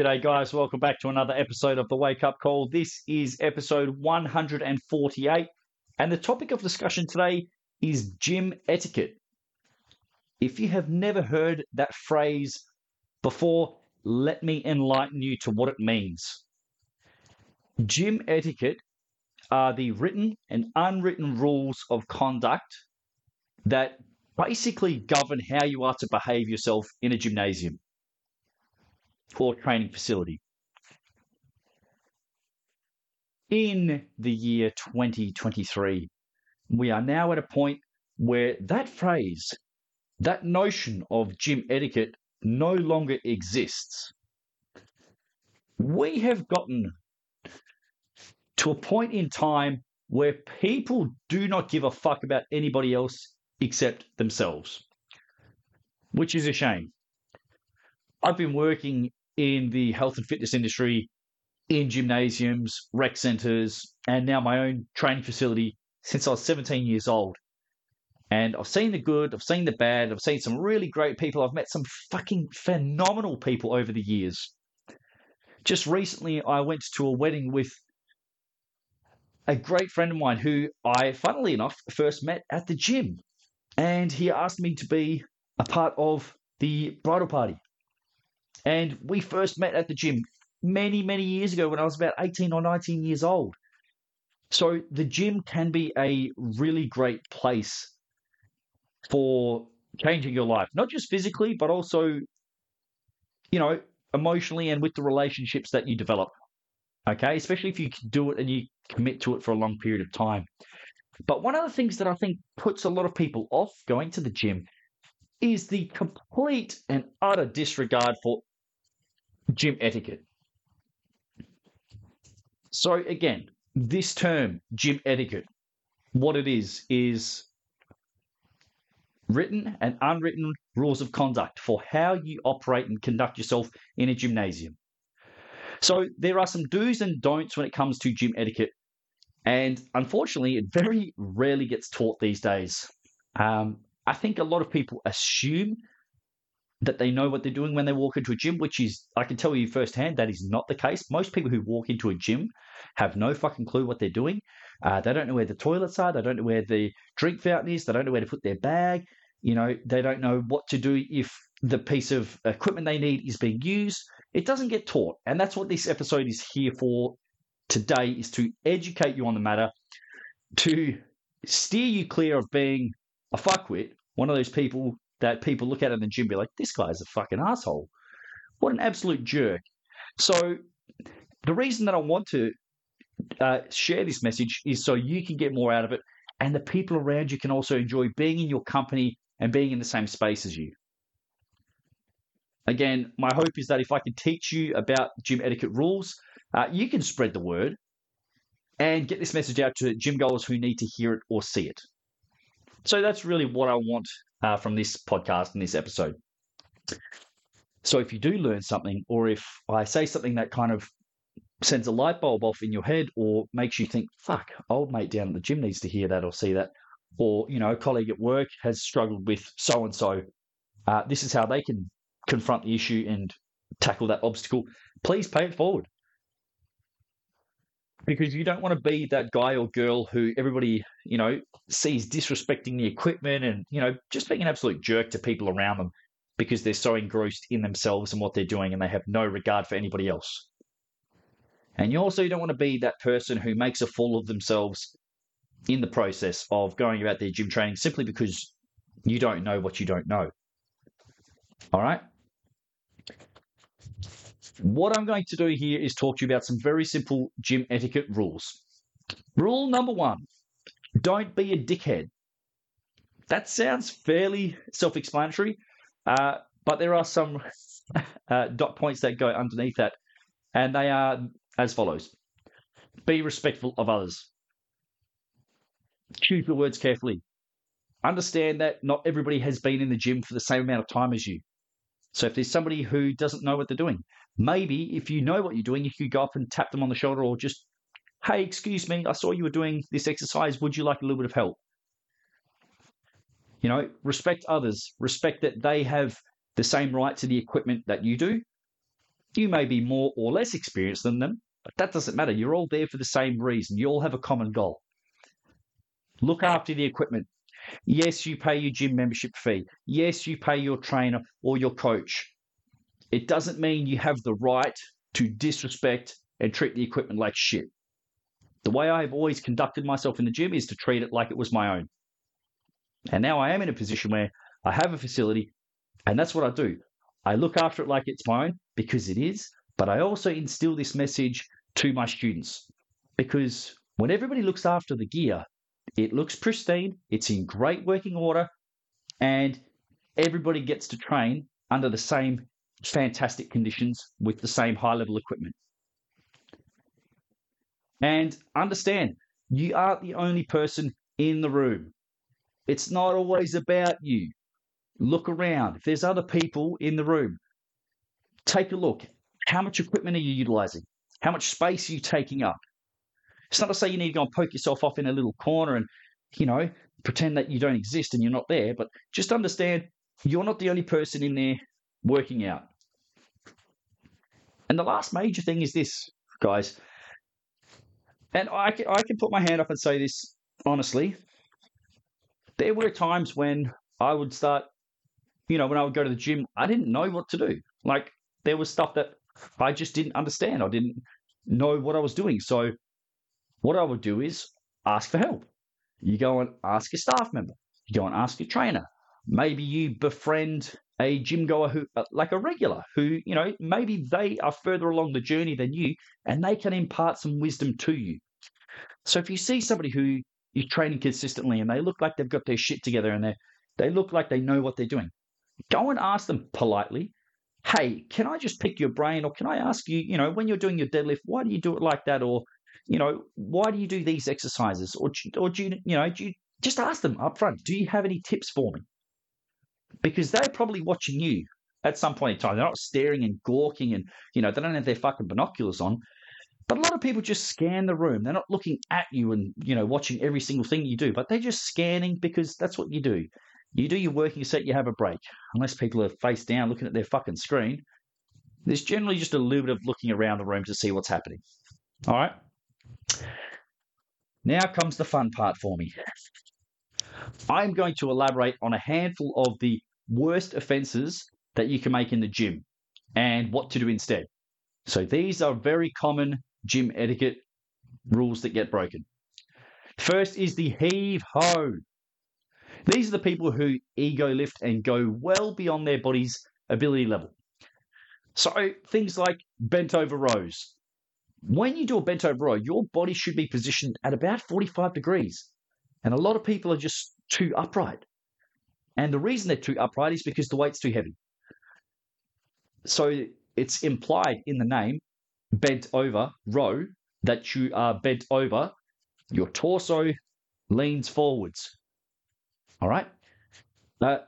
G'day, guys. Welcome back to another episode of the Wake Up Call. This is episode 148, and the topic of discussion today is gym etiquette. If you have never heard that phrase before, let me enlighten you to what it means. Gym etiquette are the written and unwritten rules of conduct that basically govern how you are to behave yourself in a gymnasium or training facility. In the year 2023, we are now at a point where that phrase, that notion of gym etiquette, no longer exists. We have gotten to a point in time where people do not give a fuck about anybody else except themselves, which is a shame. I've been working in the health and fitness industry, in gymnasiums, rec centers, and now my own training facility since I was 17 years old. And I've seen the good, I've seen the bad, I've seen some really great people, I've met some fucking phenomenal people over the years. Just recently, I went to a wedding with a great friend of mine who I, funnily enough, first met at the gym. And he asked me to be a part of the bridal party. And we first met at the gym many, many years ago when I was about 18 or 19 years old. So the gym can be a really great place for changing your life, not just physically, but also, you know, emotionally and with the relationships that you develop. Okay, especially if you do it and you commit to it for a long period of time. But one of the things that I think puts a lot of people off going to the gym is the complete and utter disregard for gym etiquette. So, again, this term, gym etiquette, what it is, is written and unwritten rules of conduct for how you operate and conduct yourself in a gymnasium. So, there are some do's and don'ts when it comes to gym etiquette. And unfortunately, it very rarely gets taught these days. Um, I think a lot of people assume that they know what they're doing when they walk into a gym, which is, I can tell you firsthand, that is not the case. Most people who walk into a gym have no fucking clue what they're doing. Uh, they don't know where the toilets are. They don't know where the drink fountain is. They don't know where to put their bag. You know, they don't know what to do if the piece of equipment they need is being used. It doesn't get taught. And that's what this episode is here for today is to educate you on the matter, to steer you clear of being a fuckwit, one of those people that people look at in the gym be like, this guy's a fucking asshole. What an absolute jerk. So, the reason that I want to uh, share this message is so you can get more out of it and the people around you can also enjoy being in your company and being in the same space as you. Again, my hope is that if I can teach you about gym etiquette rules, uh, you can spread the word and get this message out to gym goers who need to hear it or see it. So that's really what I want uh, from this podcast and this episode. So if you do learn something, or if I say something that kind of sends a light bulb off in your head or makes you think, fuck, old mate down at the gym needs to hear that or see that, or, you know, a colleague at work has struggled with so and so, this is how they can confront the issue and tackle that obstacle, please pay it forward because you don't want to be that guy or girl who everybody you know sees disrespecting the equipment and you know just being an absolute jerk to people around them because they're so engrossed in themselves and what they're doing and they have no regard for anybody else. And you also don't want to be that person who makes a fool of themselves in the process of going about their gym training simply because you don't know what you don't know. All right what I'm going to do here is talk to you about some very simple gym etiquette rules. Rule number one don't be a dickhead. That sounds fairly self explanatory, uh, but there are some uh, dot points that go underneath that, and they are as follows Be respectful of others. choose your words carefully. Understand that not everybody has been in the gym for the same amount of time as you. So if there's somebody who doesn't know what they're doing, maybe if you know what you're doing, you could go up and tap them on the shoulder or just, hey, excuse me, I saw you were doing this exercise. Would you like a little bit of help? You know, respect others, respect that they have the same right to the equipment that you do. You may be more or less experienced than them, but that doesn't matter. You're all there for the same reason. You all have a common goal. Look after the equipment. Yes, you pay your gym membership fee. Yes, you pay your trainer or your coach. It doesn't mean you have the right to disrespect and treat the equipment like shit. The way I've always conducted myself in the gym is to treat it like it was my own. And now I am in a position where I have a facility, and that's what I do. I look after it like it's my own because it is, but I also instill this message to my students because when everybody looks after the gear, it looks pristine, it's in great working order, and everybody gets to train under the same fantastic conditions with the same high level equipment. And understand, you aren't the only person in the room. It's not always about you. Look around. If there's other people in the room, take a look. How much equipment are you utilizing? How much space are you taking up? It's not to say you need to go and poke yourself off in a little corner and, you know, pretend that you don't exist and you're not there, but just understand you're not the only person in there working out. And the last major thing is this, guys. And I can, I can put my hand up and say this honestly. There were times when I would start, you know, when I would go to the gym, I didn't know what to do. Like there was stuff that I just didn't understand. I didn't know what I was doing. So what I would do is ask for help. You go and ask a staff member. You go and ask a trainer. Maybe you befriend a gym goer who, uh, like a regular, who, you know, maybe they are further along the journey than you and they can impart some wisdom to you. So if you see somebody who is training consistently and they look like they've got their shit together and they they look like they know what they're doing, go and ask them politely, hey, can I just pick your brain or can I ask you, you know, when you're doing your deadlift, why do you do it like that? Or you know, why do you do these exercises? Or, or do you, you know, do you just ask them up front, do you have any tips for me? Because they're probably watching you at some point in time. They're not staring and gawking and, you know, they don't have their fucking binoculars on. But a lot of people just scan the room. They're not looking at you and, you know, watching every single thing you do, but they're just scanning because that's what you do. You do your working set, you have a break. Unless people are face down looking at their fucking screen, there's generally just a little bit of looking around the room to see what's happening. All right. Now comes the fun part for me. I'm going to elaborate on a handful of the worst offenses that you can make in the gym and what to do instead. So these are very common gym etiquette rules that get broken. First is the heave ho. These are the people who ego lift and go well beyond their body's ability level. So things like bent over rows, when you do a bent over row, your body should be positioned at about 45 degrees. And a lot of people are just too upright. And the reason they're too upright is because the weight's too heavy. So it's implied in the name, bent over row, that you are bent over, your torso leans forwards. All right? Uh,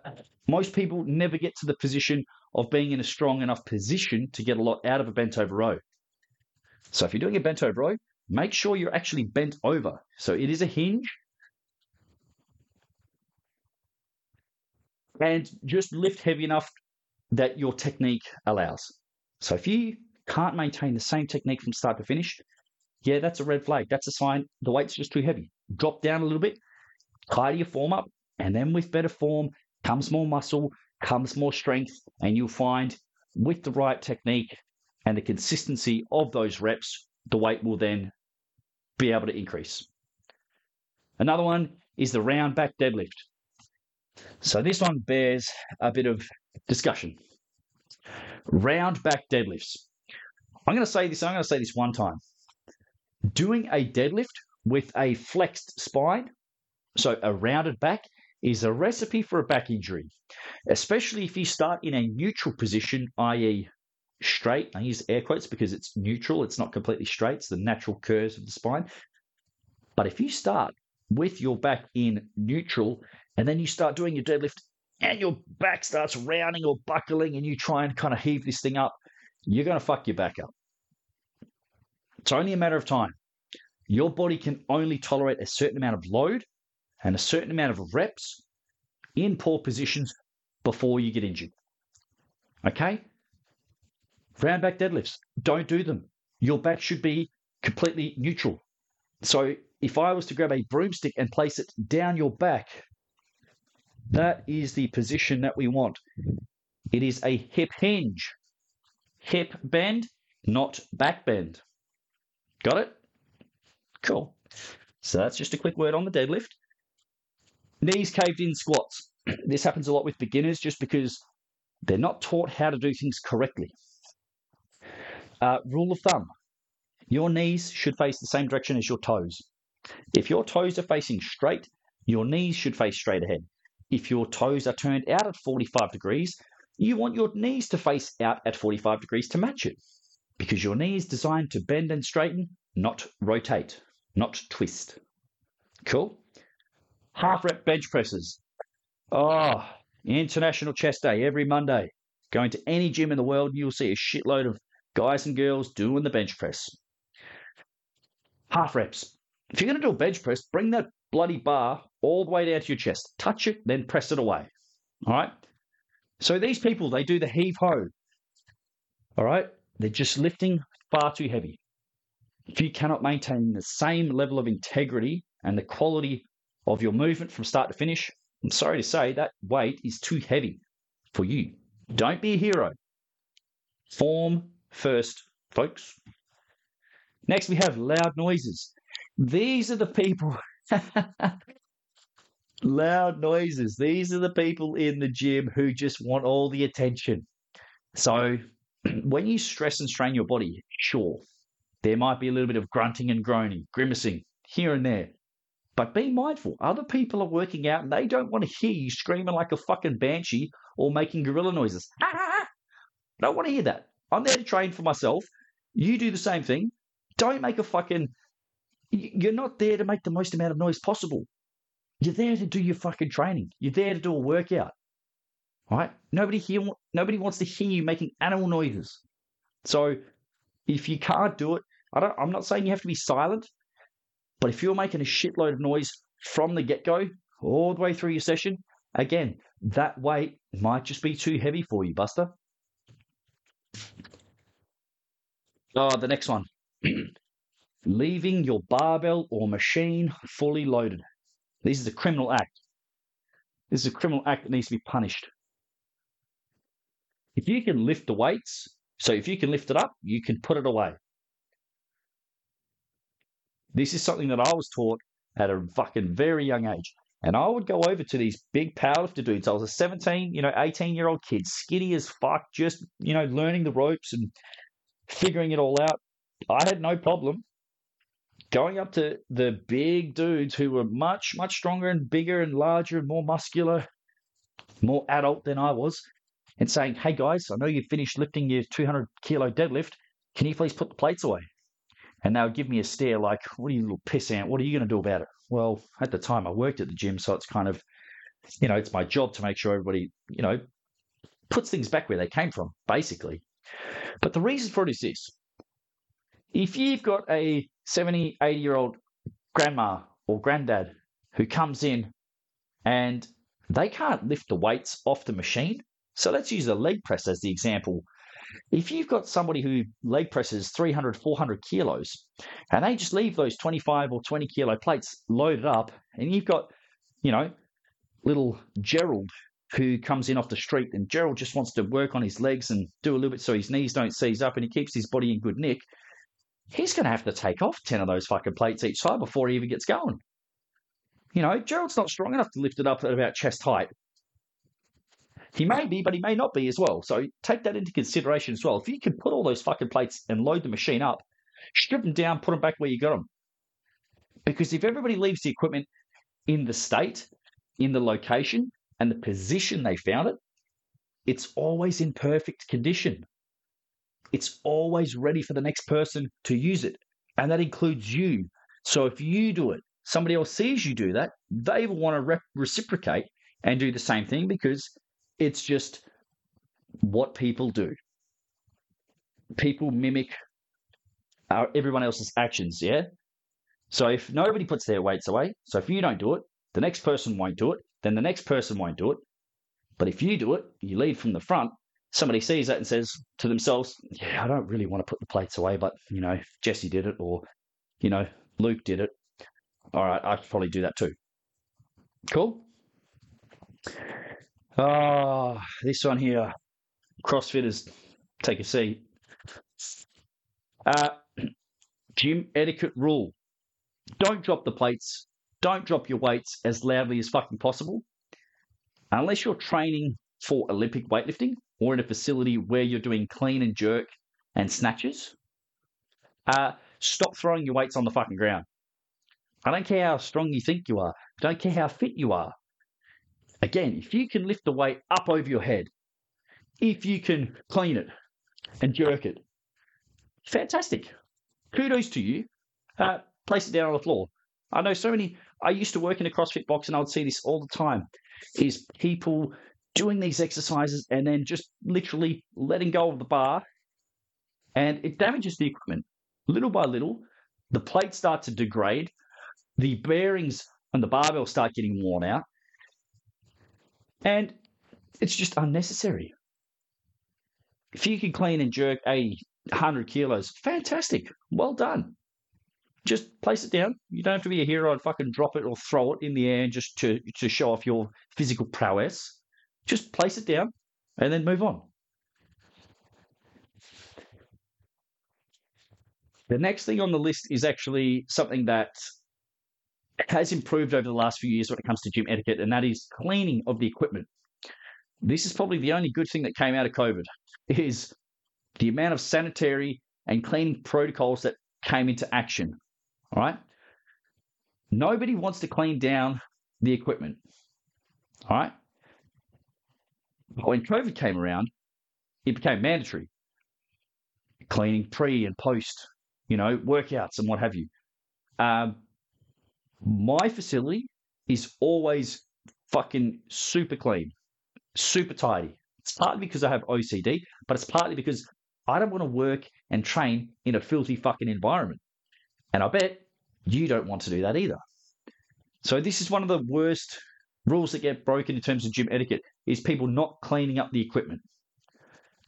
most people never get to the position of being in a strong enough position to get a lot out of a bent over row. So if you're doing a bent over row, make sure you're actually bent over. So it is a hinge. And just lift heavy enough that your technique allows. So if you can't maintain the same technique from start to finish, yeah, that's a red flag. That's a sign the weight's just too heavy. Drop down a little bit, tidy your form up, and then with better form comes more muscle, comes more strength, and you'll find with the right technique and the consistency of those reps, the weight will then be able to increase. Another one is the round back deadlift. So this one bears a bit of discussion. Round back deadlifts. I'm going to say this, I'm going to say this one time. Doing a deadlift with a flexed spine, so a rounded back, is a recipe for a back injury, especially if you start in a neutral position, i.e., straight. I use air quotes because it's neutral, it's not completely straight, it's the natural curves of the spine. But if you start with your back in neutral, and then you start doing your deadlift and your back starts rounding or buckling and you try and kind of heave this thing up, you're going to fuck your back up. It's only a matter of time. Your body can only tolerate a certain amount of load and a certain amount of reps in poor positions before you get injured. Okay? Round back deadlifts, don't do them. Your back should be completely neutral. So if I was to grab a broomstick and place it down your back, that is the position that we want. It is a hip hinge. Hip bend, not back bend. Got it? Cool. So that's just a quick word on the deadlift. Knees caved in squats. This happens a lot with beginners just because they're not taught how to do things correctly. Uh, rule of thumb your knees should face the same direction as your toes. If your toes are facing straight, your knees should face straight ahead. If your toes are turned out at 45 degrees, you want your knees to face out at 45 degrees to match it because your knee is designed to bend and straighten, not rotate, not twist. Cool? Half rep bench presses. Oh, International Chest Day every Monday. Going to any gym in the world, you'll see a shitload of guys and girls doing the bench press half reps. If you're going to do a bench press, bring that bloody bar all the way down to your chest. Touch it, then press it away. All right. So these people, they do the heave ho. All right. They're just lifting far too heavy. If you cannot maintain the same level of integrity and the quality of your movement from start to finish, I'm sorry to say that weight is too heavy for you. Don't be a hero. Form first, folks. Next, we have loud noises. These are the people. loud noises. These are the people in the gym who just want all the attention. So, when you stress and strain your body, sure, there might be a little bit of grunting and groaning, grimacing here and there. But be mindful, other people are working out and they don't want to hear you screaming like a fucking banshee or making gorilla noises. don't want to hear that. I'm there to train for myself. You do the same thing. Don't make a fucking. You're not there to make the most amount of noise possible. You're there to do your fucking training. You're there to do a workout. Right? Nobody here. Nobody wants to hear you making animal noises. So, if you can't do it, I don't. I'm not saying you have to be silent, but if you're making a shitload of noise from the get go, all the way through your session, again, that weight might just be too heavy for you, Buster. Oh, the next one. Leaving your barbell or machine fully loaded. This is a criminal act. This is a criminal act that needs to be punished. If you can lift the weights, so if you can lift it up, you can put it away. This is something that I was taught at a fucking very young age. And I would go over to these big powerlifter dudes. I was a 17, you know, 18 year old kid, skinny as fuck, just, you know, learning the ropes and figuring it all out. I had no problem going up to the big dudes who were much, much stronger and bigger and larger and more muscular, more adult than I was, and saying, Hey guys, I know you finished lifting your 200 kilo deadlift. Can you please put the plates away? And they would give me a stare like, What are you, little pissant? What are you going to do about it? Well, at the time I worked at the gym, so it's kind of, you know, it's my job to make sure everybody, you know, puts things back where they came from, basically. But the reason for it is this if you've got a 70, 80 year old grandma or granddad who comes in and they can't lift the weights off the machine, so let's use a leg press as the example. If you've got somebody who leg presses 300, 400 kilos and they just leave those 25 or 20 kilo plates loaded up, and you've got, you know, little Gerald who comes in off the street and Gerald just wants to work on his legs and do a little bit so his knees don't seize up and he keeps his body in good nick, he's going to have to take off 10 of those fucking plates each time before he even gets going. You know, Gerald's not strong enough to lift it up at about chest height. He may be, but he may not be as well. So take that into consideration as well. If you can put all those fucking plates and load the machine up, strip them down, put them back where you got them. Because if everybody leaves the equipment in the state, in the location, and the position they found it, it's always in perfect condition. It's always ready for the next person to use it. And that includes you. So if you do it, somebody else sees you do that, they will want to re- reciprocate and do the same thing because it's just what people do. People mimic our, everyone else's actions, yeah? So if nobody puts their weights away, so if you don't do it, the next person won't do it, then the next person won't do it. But if you do it, you lead from the front, somebody sees that and says to themselves, Yeah, I don't really want to put the plates away, but you know, Jesse did it or you know, Luke did it. All right, I could probably do that too. Cool. Ah, oh, this one here. CrossFitters, take a seat. Uh, gym etiquette rule. Don't drop the plates. Don't drop your weights as loudly as fucking possible. Unless you're training for Olympic weightlifting or in a facility where you're doing clean and jerk and snatches, uh, stop throwing your weights on the fucking ground. I don't care how strong you think you are. I don't care how fit you are. Again, if you can lift the weight up over your head, if you can clean it and jerk it, fantastic. Kudos to you. Uh, place it down on the floor. I know so many. I used to work in a CrossFit box and I would see this all the time is people doing these exercises and then just literally letting go of the bar and it damages the equipment. Little by little, the plates start to degrade, the bearings on the barbell start getting worn out, and it's just unnecessary. If you can clean and jerk a 100 kilos, fantastic. Well done. Just place it down. You don't have to be a hero and fucking drop it or throw it in the air just to, to show off your physical prowess. Just place it down and then move on. The next thing on the list is actually something that has improved over the last few years when it comes to gym etiquette, and that is cleaning of the equipment. This is probably the only good thing that came out of COVID is the amount of sanitary and cleaning protocols that came into action. All right. Nobody wants to clean down the equipment. All right. But when COVID came around, it became mandatory. Cleaning pre and post, you know, workouts and what have you. Um, my facility is always fucking super clean, super tidy. It's partly because I have OCD, but it's partly because I don't want to work and train in a filthy fucking environment. And I bet you don't want to do that either. So this is one of the worst rules that get broken in terms of gym etiquette is people not cleaning up the equipment.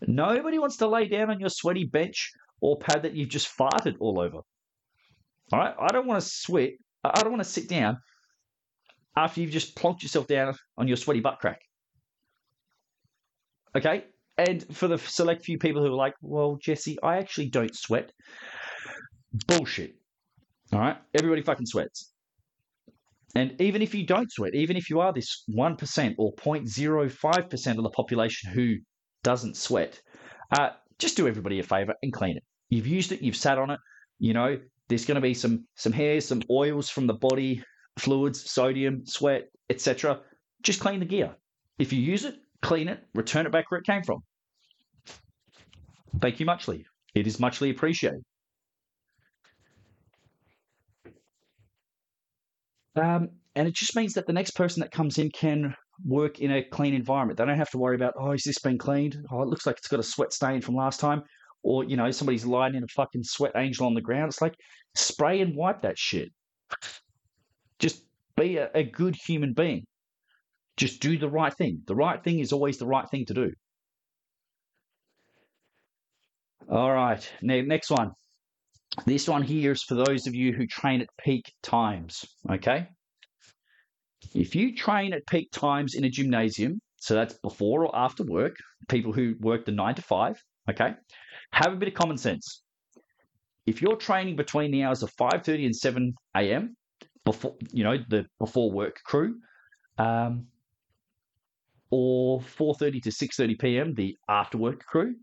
Nobody wants to lay down on your sweaty bench or pad that you've just farted all over. All right, I don't want to sweat. I don't want to sit down after you've just plonked yourself down on your sweaty butt crack. Okay, and for the select few people who are like, well, Jesse, I actually don't sweat. Bullshit. All right. Everybody fucking sweats. And even if you don't sweat, even if you are this 1% or 0.05% of the population who doesn't sweat, uh, just do everybody a favor and clean it. You've used it, you've sat on it, you know, there's going to be some some hairs, some oils from the body, fluids, sodium, sweat, etc. Just clean the gear. If you use it, clean it, return it back where it came from. Thank you muchly. It is muchly appreciated. Um, and it just means that the next person that comes in can work in a clean environment. They don't have to worry about, oh, is this been cleaned? Oh, it looks like it's got a sweat stain from last time. Or, you know, somebody's lying in a fucking sweat angel on the ground. It's like, spray and wipe that shit. Just be a, a good human being. Just do the right thing. The right thing is always the right thing to do. All right. Next one. This one here is for those of you who train at peak times. Okay. If you train at peak times in a gymnasium, so that's before or after work, people who work the nine to five, okay, have a bit of common sense. If you're training between the hours of 5:30 and 7 a.m. before you know the before work crew, um, or 4:30 to 6:30 p.m. the after work crew,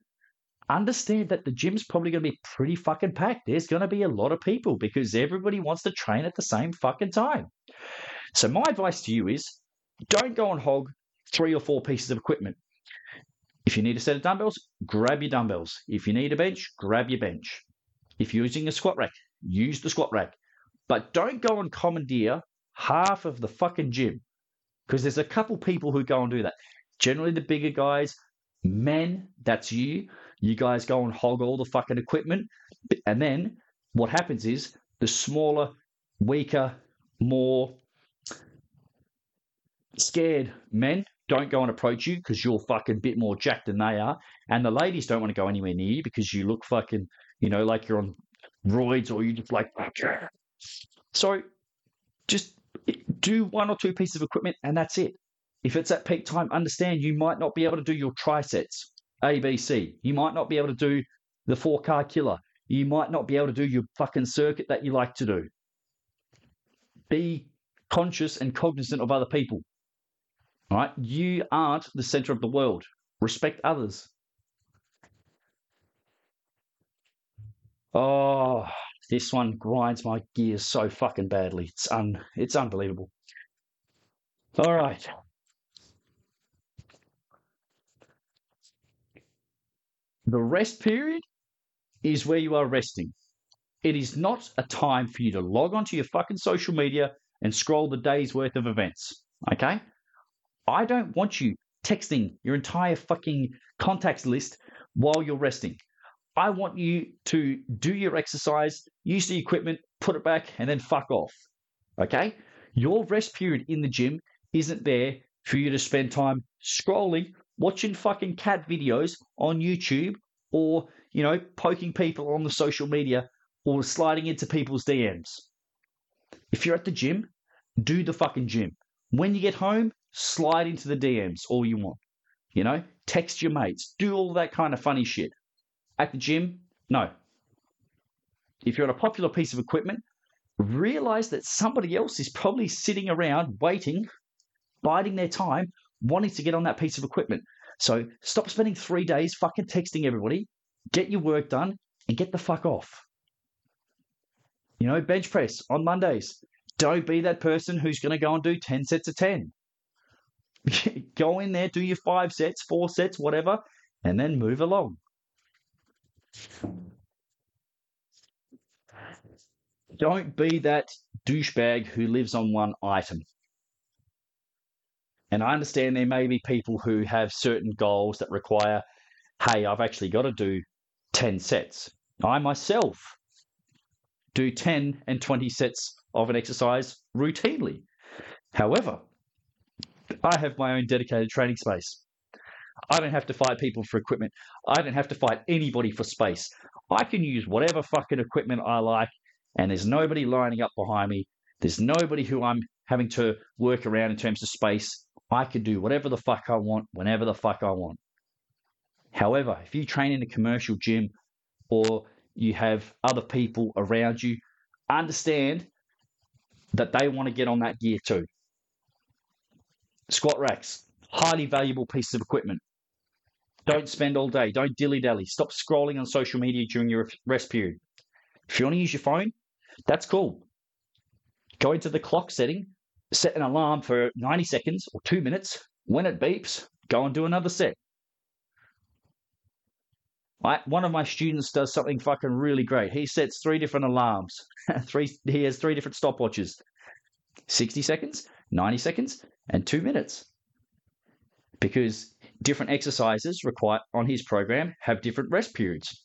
understand that the gym's probably going to be pretty fucking packed. There's going to be a lot of people because everybody wants to train at the same fucking time. So my advice to you is don't go and hog three or four pieces of equipment. If you need a set of dumbbells, grab your dumbbells. If you need a bench, grab your bench. If you're using a squat rack, use the squat rack. But don't go and commandeer half of the fucking gym because there's a couple people who go and do that. Generally, the bigger guys, men, that's you. You guys go and hog all the fucking equipment. And then what happens is the smaller, weaker, more scared men don't go and approach you because you're fucking bit more jacked than they are. And the ladies don't want to go anywhere near you because you look fucking, you know, like you're on roids or you just like, so just do one or two pieces of equipment and that's it. If it's at peak time, understand you might not be able to do your trisets, ABC. You might not be able to do the four car killer. You might not be able to do your fucking circuit that you like to do. Be conscious and cognizant of other people. All right? You aren't the center of the world. Respect others. Oh, this one grinds my gears so fucking badly. It's un it's unbelievable. All right. The rest period is where you are resting. It is not a time for you to log onto your fucking social media and scroll the day's worth of events. Okay? I don't want you texting your entire fucking contacts list while you're resting. I want you to do your exercise, use the equipment, put it back, and then fuck off. Okay? Your rest period in the gym isn't there for you to spend time scrolling, watching fucking cat videos on YouTube, or, you know, poking people on the social media or sliding into people's DMs. If you're at the gym, do the fucking gym. When you get home, slide into the DMs all you want. You know, text your mates, do all that kind of funny shit. At the gym, no. If you're on a popular piece of equipment, realize that somebody else is probably sitting around waiting, biding their time, wanting to get on that piece of equipment. So stop spending three days fucking texting everybody, get your work done, and get the fuck off. You know, bench press on Mondays. Don't be that person who's going to go and do 10 sets of 10. go in there, do your five sets, four sets, whatever, and then move along. Don't be that douchebag who lives on one item. And I understand there may be people who have certain goals that require, hey, I've actually got to do 10 sets. I myself do 10 and 20 sets of an exercise routinely. However, I have my own dedicated training space. I don't have to fight people for equipment. I don't have to fight anybody for space. I can use whatever fucking equipment I like, and there's nobody lining up behind me. There's nobody who I'm having to work around in terms of space. I could do whatever the fuck I want, whenever the fuck I want. However, if you train in a commercial gym or you have other people around you, understand that they want to get on that gear too. Squat racks, highly valuable piece of equipment. Don't spend all day. Don't dilly dally. Stop scrolling on social media during your rest period. If you want to use your phone, that's cool. Go into the clock setting, set an alarm for 90 seconds or two minutes. When it beeps, go and do another set. I, one of my students does something fucking really great. He sets three different alarms. three he has three different stopwatches. 60 seconds, 90 seconds, and two minutes. Because different exercises required on his program have different rest periods.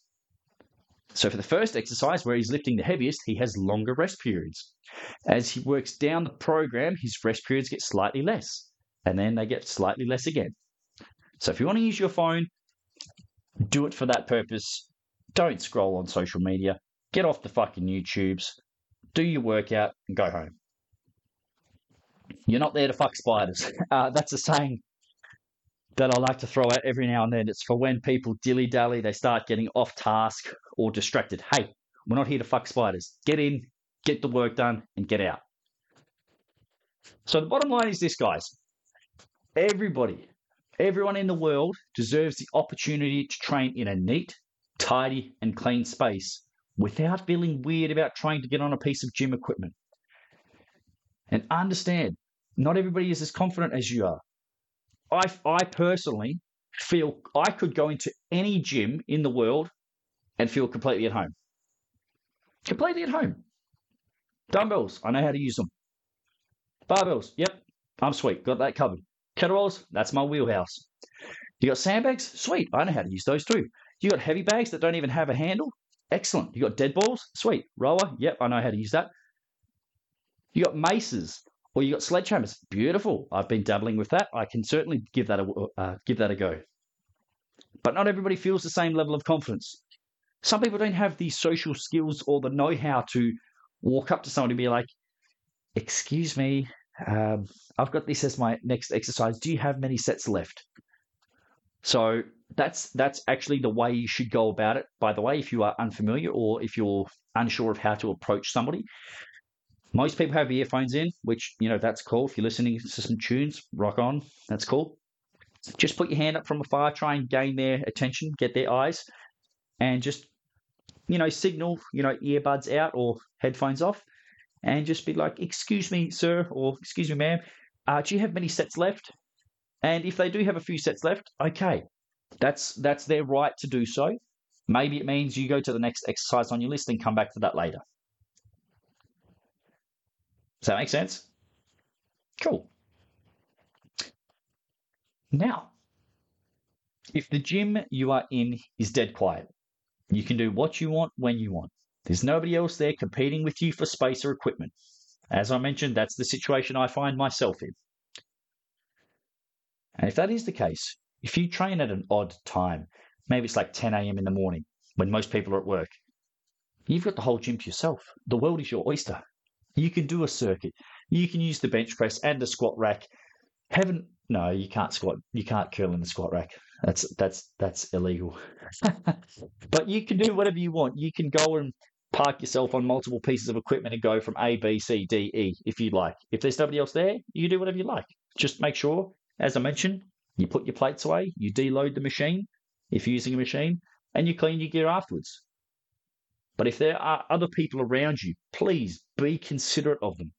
So for the first exercise where he's lifting the heaviest, he has longer rest periods. As he works down the program, his rest periods get slightly less, and then they get slightly less again. So if you want to use your phone, do it for that purpose. Don't scroll on social media. Get off the fucking YouTubes. Do your workout and go home. You're not there to fuck spiders. Uh, that's a saying that I like to throw out every now and then. It's for when people dilly dally, they start getting off task or distracted. Hey, we're not here to fuck spiders. Get in, get the work done, and get out. So the bottom line is this, guys. Everybody, everyone in the world deserves the opportunity to train in a neat, tidy, and clean space without feeling weird about trying to get on a piece of gym equipment. And understand, not everybody is as confident as you are. I, I personally feel I could go into any gym in the world and feel completely at home. Completely at home. Dumbbells, I know how to use them. Barbells, yep, I'm sweet, got that covered. Kettlebells, that's my wheelhouse. You got sandbags? Sweet, I know how to use those too. You got heavy bags that don't even have a handle? Excellent. You got dead balls? Sweet. Rower? Yep, I know how to use that. You got maces or you got sledgehammers? Beautiful. I've been dabbling with that. I can certainly give that a uh, give that a go. But not everybody feels the same level of confidence. Some people don't have the social skills or the know-how to walk up to somebody and be like, "Excuse me, um, I've got this as my next exercise. Do you have many sets left?" So that's that's actually the way you should go about it. By the way, if you are unfamiliar or if you're unsure of how to approach somebody, most people have earphones in, which you know that's cool. If you're listening to some tunes, rock on, that's cool. Just put your hand up from afar, try and gain their attention, get their eyes, and just you know signal you know earbuds out or headphones off, and just be like, "Excuse me, sir," or "Excuse me, ma'am, uh, do you have many sets left?" And if they do have a few sets left, okay, that's that's their right to do so. Maybe it means you go to the next exercise on your list and come back to that later. Does that make sense? Cool. Now, if the gym you are in is dead quiet, you can do what you want when you want. There's nobody else there competing with you for space or equipment. As I mentioned, that's the situation I find myself in. And if that is the case, if you train at an odd time, maybe it's like 10 a.m. in the morning when most people are at work, you've got the whole gym to yourself. The world is your oyster. You can do a circuit. You can use the bench press and the squat rack. Heaven, no, you can't squat. You can't curl in the squat rack. That's that's that's illegal. but you can do whatever you want. You can go and park yourself on multiple pieces of equipment and go from A, B, C, D, E if you'd like. If there's nobody else there, you can do whatever you like. Just make sure as I mentioned, you put your plates away, you deload the machine if you're using a machine, and you clean your gear afterwards. But if there are other people around you, please be considerate of them.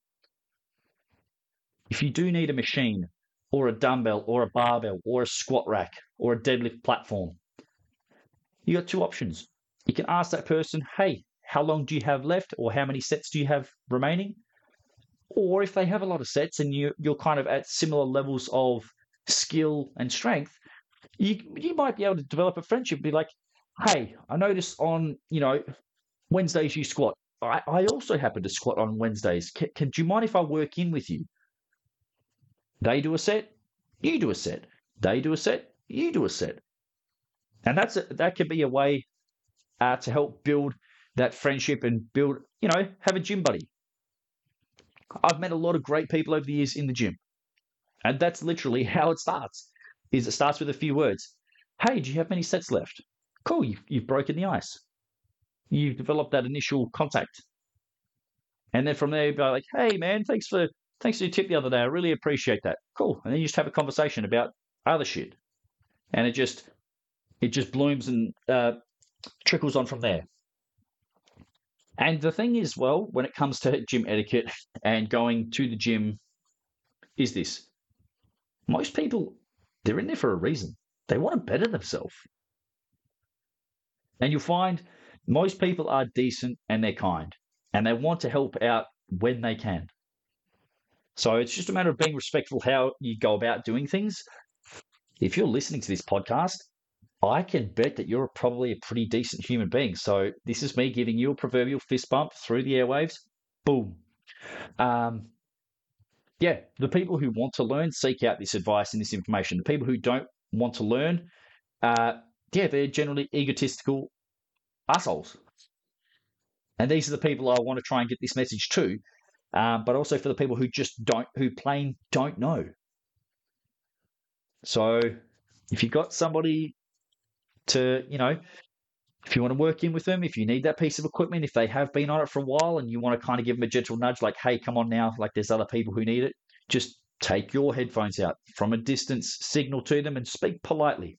If you do need a machine, or a dumbbell, or a barbell, or a squat rack, or a deadlift platform, you got two options. You can ask that person, hey, how long do you have left, or how many sets do you have remaining? Or if they have a lot of sets and you, you're kind of at similar levels of skill and strength, you you might be able to develop a friendship. Be like, hey, I noticed on you know Wednesdays you squat. I, I also happen to squat on Wednesdays. Can, can do you mind if I work in with you? They do a set, you do a set. They do a set, you do a set, and that's a, that could be a way uh, to help build that friendship and build you know have a gym buddy I've met a lot of great people over the years in the gym. And that's literally how it starts. Is it starts with a few words. Hey, do you have many sets left? Cool, you've, you've broken the ice. You've developed that initial contact. And then from there, you'd be like, hey man, thanks for thanks for your tip the other day. I really appreciate that. Cool. And then you just have a conversation about other shit. And it just it just blooms and uh, trickles on from there. And the thing is, well, when it comes to gym etiquette and going to the gym, is this most people, they're in there for a reason. They want to better themselves. And you'll find most people are decent and they're kind and they want to help out when they can. So it's just a matter of being respectful how you go about doing things. If you're listening to this podcast I can bet that you're probably a pretty decent human being. So this is me giving you a proverbial fist bump through the airwaves. Boom. Um, yeah, the people who want to learn seek out this advice and this information. The people who don't want to learn, uh, yeah, they're generally egotistical assholes. And these are the people I want to try and get this message to, um, but also for the people who just don't, who plain don't know. So if you've got somebody to, you know, if you want to work in with them, if you need that piece of equipment, if they have been on it for a while and you want to kind of give them a gentle nudge, like, hey, come on now, like there's other people who need it, just take your headphones out from a distance, signal to them, and speak politely.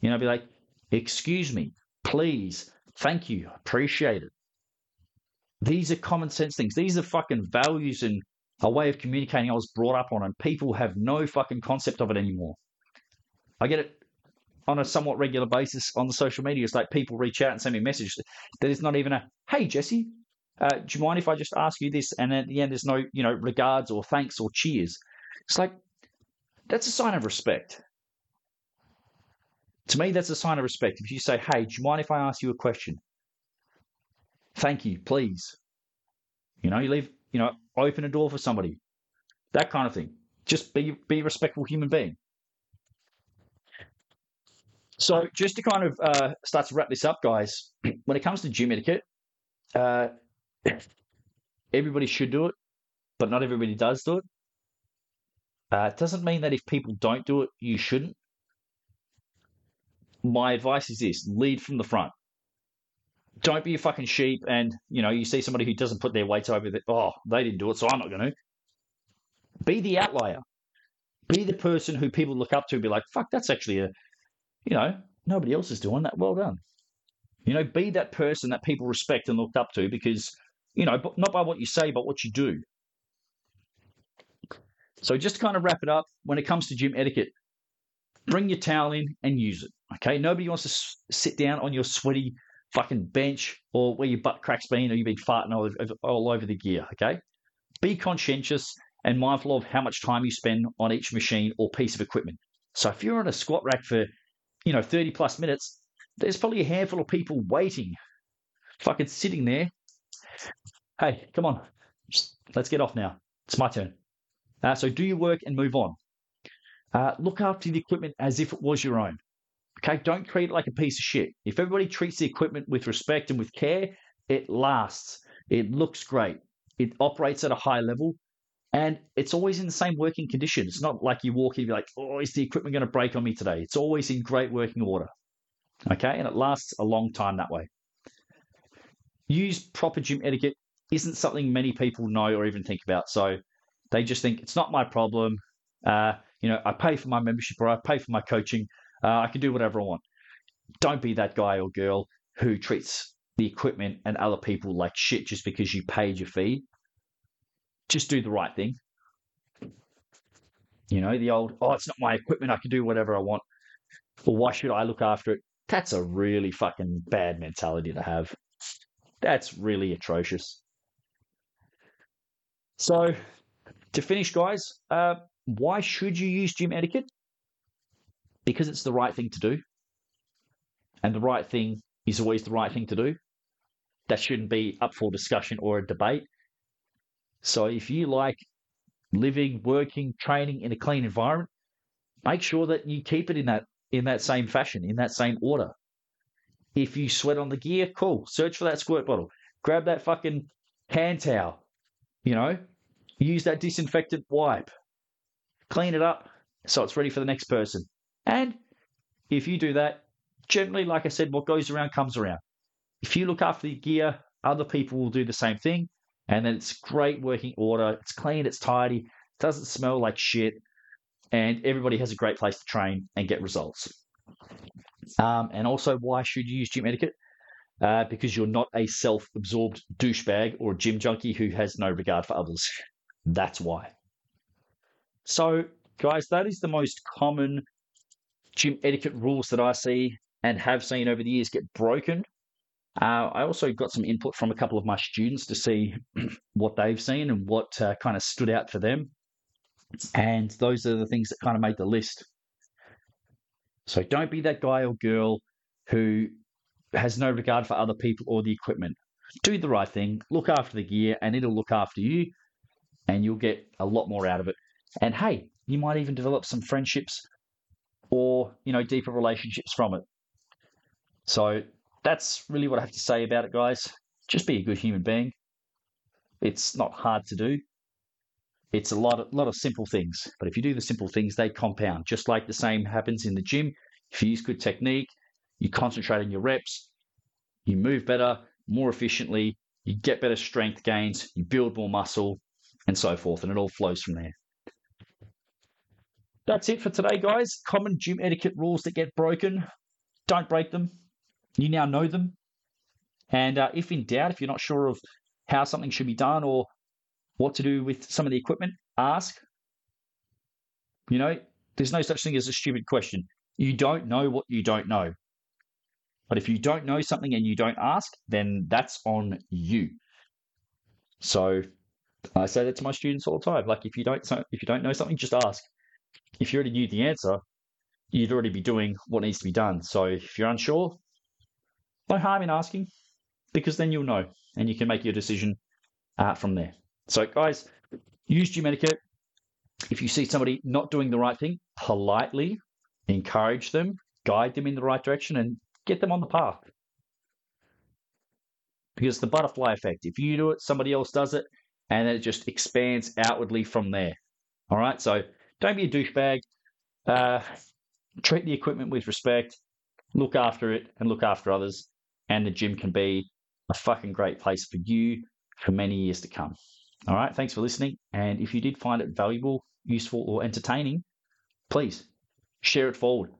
You know, be like, excuse me, please, thank you, appreciate it. These are common sense things. These are fucking values and a way of communicating I was brought up on, and people have no fucking concept of it anymore. I get it on a somewhat regular basis on the social media. It's like people reach out and send me messages that is not even a, hey, Jesse, uh, do you mind if I just ask you this? And at the end, there's no, you know, regards or thanks or cheers. It's like, that's a sign of respect. To me, that's a sign of respect. If you say, hey, do you mind if I ask you a question? Thank you, please. You know, you leave, you know, open a door for somebody. That kind of thing. Just be be a respectful human being. So, just to kind of uh, start to wrap this up, guys, when it comes to gym etiquette, uh, everybody should do it, but not everybody does do it. Uh, it doesn't mean that if people don't do it, you shouldn't. My advice is this lead from the front. Don't be a fucking sheep and, you know, you see somebody who doesn't put their weights over that, oh, they didn't do it, so I'm not going to. Be the outlier. Be the person who people look up to and be like, fuck, that's actually a, you know, nobody else is doing that. Well done. You know, be that person that people respect and look up to because, you know, not by what you say, but what you do. So just to kind of wrap it up, when it comes to gym etiquette, bring your towel in and use it. Okay, nobody wants to sit down on your sweaty fucking bench or where your butt cracks been or you've been farting all over, all over the gear. Okay, be conscientious and mindful of how much time you spend on each machine or piece of equipment. So if you're on a squat rack for, you know, 30 plus minutes, there's probably a handful of people waiting, fucking sitting there. Hey, come on, let's get off now. It's my turn. Uh, so do your work and move on. Uh, look after the equipment as if it was your own. Okay, don't treat it like a piece of shit. If everybody treats the equipment with respect and with care, it lasts. It looks great. It operates at a high level, and it's always in the same working condition. It's not like you walk in be like, oh, is the equipment going to break on me today? It's always in great working order. Okay, and it lasts a long time that way. Use proper gym etiquette isn't something many people know or even think about. So they just think it's not my problem. Uh, you know, I pay for my membership or I pay for my coaching. Uh, I can do whatever I want. Don't be that guy or girl who treats the equipment and other people like shit just because you paid your fee. Just do the right thing. You know, the old, oh, it's not my equipment. I can do whatever I want. Well, why should I look after it? That's a really fucking bad mentality to have. That's really atrocious. So, to finish, guys, uh, why should you use gym etiquette? Because it's the right thing to do. And the right thing is always the right thing to do. That shouldn't be up for discussion or a debate. So if you like living, working, training in a clean environment, make sure that you keep it in that in that same fashion, in that same order. If you sweat on the gear, cool. Search for that squirt bottle. Grab that fucking hand towel. You know, use that disinfectant wipe. Clean it up so it's ready for the next person. And if you do that, generally, like I said, what goes around comes around. If you look after the gear, other people will do the same thing. And then it's great working order. It's clean, it's tidy, it doesn't smell like shit, and everybody has a great place to train and get results. Um, and also, why should you use gym etiquette? Uh, because you're not a self absorbed douchebag or a gym junkie who has no regard for others. That's why. So, guys, that is the most common gym etiquette rules that I see and have seen over the years get broken. Uh, I also got some input from a couple of my students to see what they've seen and what uh, kind of stood out for them. And those are the things that kind of made the list. So don't be that guy or girl who has no regard for other people or the equipment. Do the right thing, look after the gear, and it'll look after you, and you'll get a lot more out of it. And hey, you might even develop some friendships or, you know, deeper relationships from it. So that's really what I have to say about it, guys. Just be a good human being. It's not hard to do. It's a lot of lot of simple things, but if you do the simple things, they compound. Just like the same happens in the gym. If you use good technique, you concentrate on your reps, you move better, more efficiently, you get better strength gains, you build more muscle, and so forth, and it all flows from there. That's it for today, guys. Common gym etiquette rules that get broken. Don't break them. You now know them. And uh, if in doubt, if you're not sure of how something should be done or what to do with some of the equipment, ask. You know, there's no such thing as a stupid question. You don't know what you don't know. But if you don't know something and you don't ask, then that's on you. So I say that to my students all the time. Like if you don't if you don't know something, just ask. If you already knew the answer, you'd already be doing what needs to be done. So if you're unsure, no harm in asking, because then you'll know and you can make your decision uh, from there. So guys, use gym etiquette. If you see somebody not doing the right thing, politely encourage them, guide them in the right direction, and get them on the path. Because the butterfly effect, if you do it, somebody else does it, and it just expands outwardly from there. All right, so don't be a douchebag. Uh, treat the equipment with respect, look after it, and look after others. And the gym can be a fucking great place for you for many years to come. All right, thanks for listening. And if you did find it valuable, useful, or entertaining, please share it forward.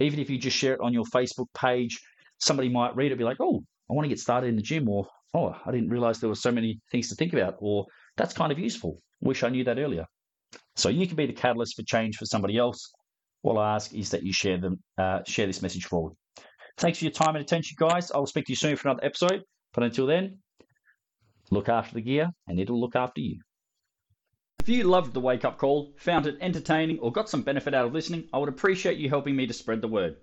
Even if you just share it on your Facebook page, somebody might read it, be like, oh, I want to get started in the gym, or oh, I didn't realize there were so many things to think about, or that's kind of useful. Wish I knew that earlier. So you can be the catalyst for change for somebody else. All I ask is that you share them, uh, share this message forward. Thanks for your time and attention, guys. I'll speak to you soon for another episode. But until then, look after the gear, and it'll look after you. If you loved the wake up call, found it entertaining, or got some benefit out of listening, I would appreciate you helping me to spread the word.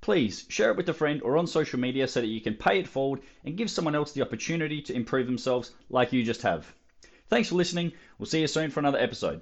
Please share it with a friend or on social media so that you can pay it forward and give someone else the opportunity to improve themselves like you just have. Thanks for listening. We'll see you soon for another episode.